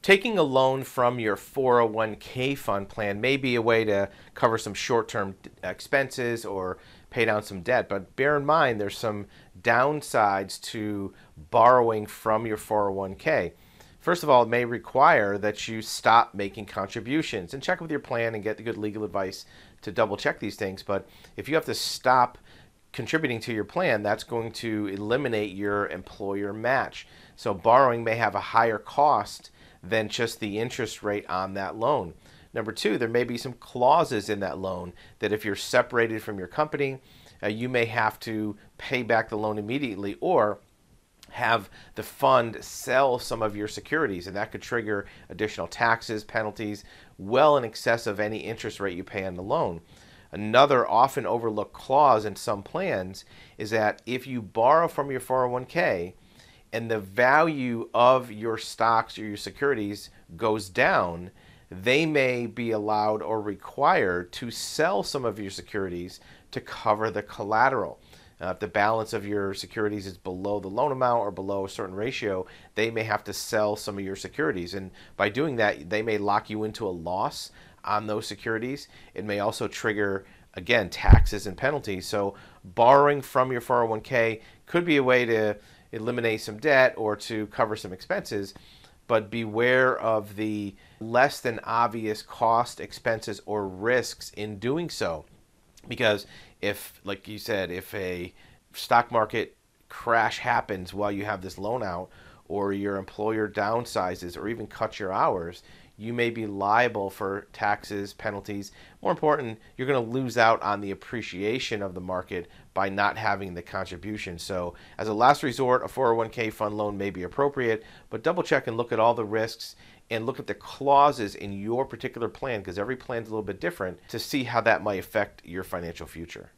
Taking a loan from your 401k fund plan may be a way to cover some short term expenses or pay down some debt, but bear in mind there's some downsides to borrowing from your 401k. First of all, it may require that you stop making contributions and check with your plan and get the good legal advice to double check these things. But if you have to stop contributing to your plan, that's going to eliminate your employer match. So borrowing may have a higher cost than just the interest rate on that loan. Number two, there may be some clauses in that loan that if you're separated from your company, uh, you may have to pay back the loan immediately or have the fund sell some of your securities, and that could trigger additional taxes, penalties, well in excess of any interest rate you pay on the loan. Another often overlooked clause in some plans is that if you borrow from your 401k, and the value of your stocks or your securities goes down, they may be allowed or required to sell some of your securities to cover the collateral. Uh, if the balance of your securities is below the loan amount or below a certain ratio, they may have to sell some of your securities. And by doing that, they may lock you into a loss on those securities. It may also trigger, again, taxes and penalties. So borrowing from your 401k could be a way to eliminate some debt or to cover some expenses, but beware of the less than obvious cost, expenses, or risks in doing so. Because if, like you said, if a stock market crash happens while you have this loan out, or your employer downsizes, or even cuts your hours, you may be liable for taxes, penalties. More important, you're going to lose out on the appreciation of the market by not having the contribution. So, as a last resort, a 401k fund loan may be appropriate, but double check and look at all the risks and look at the clauses in your particular plan because every plan is a little bit different to see how that might affect your financial future.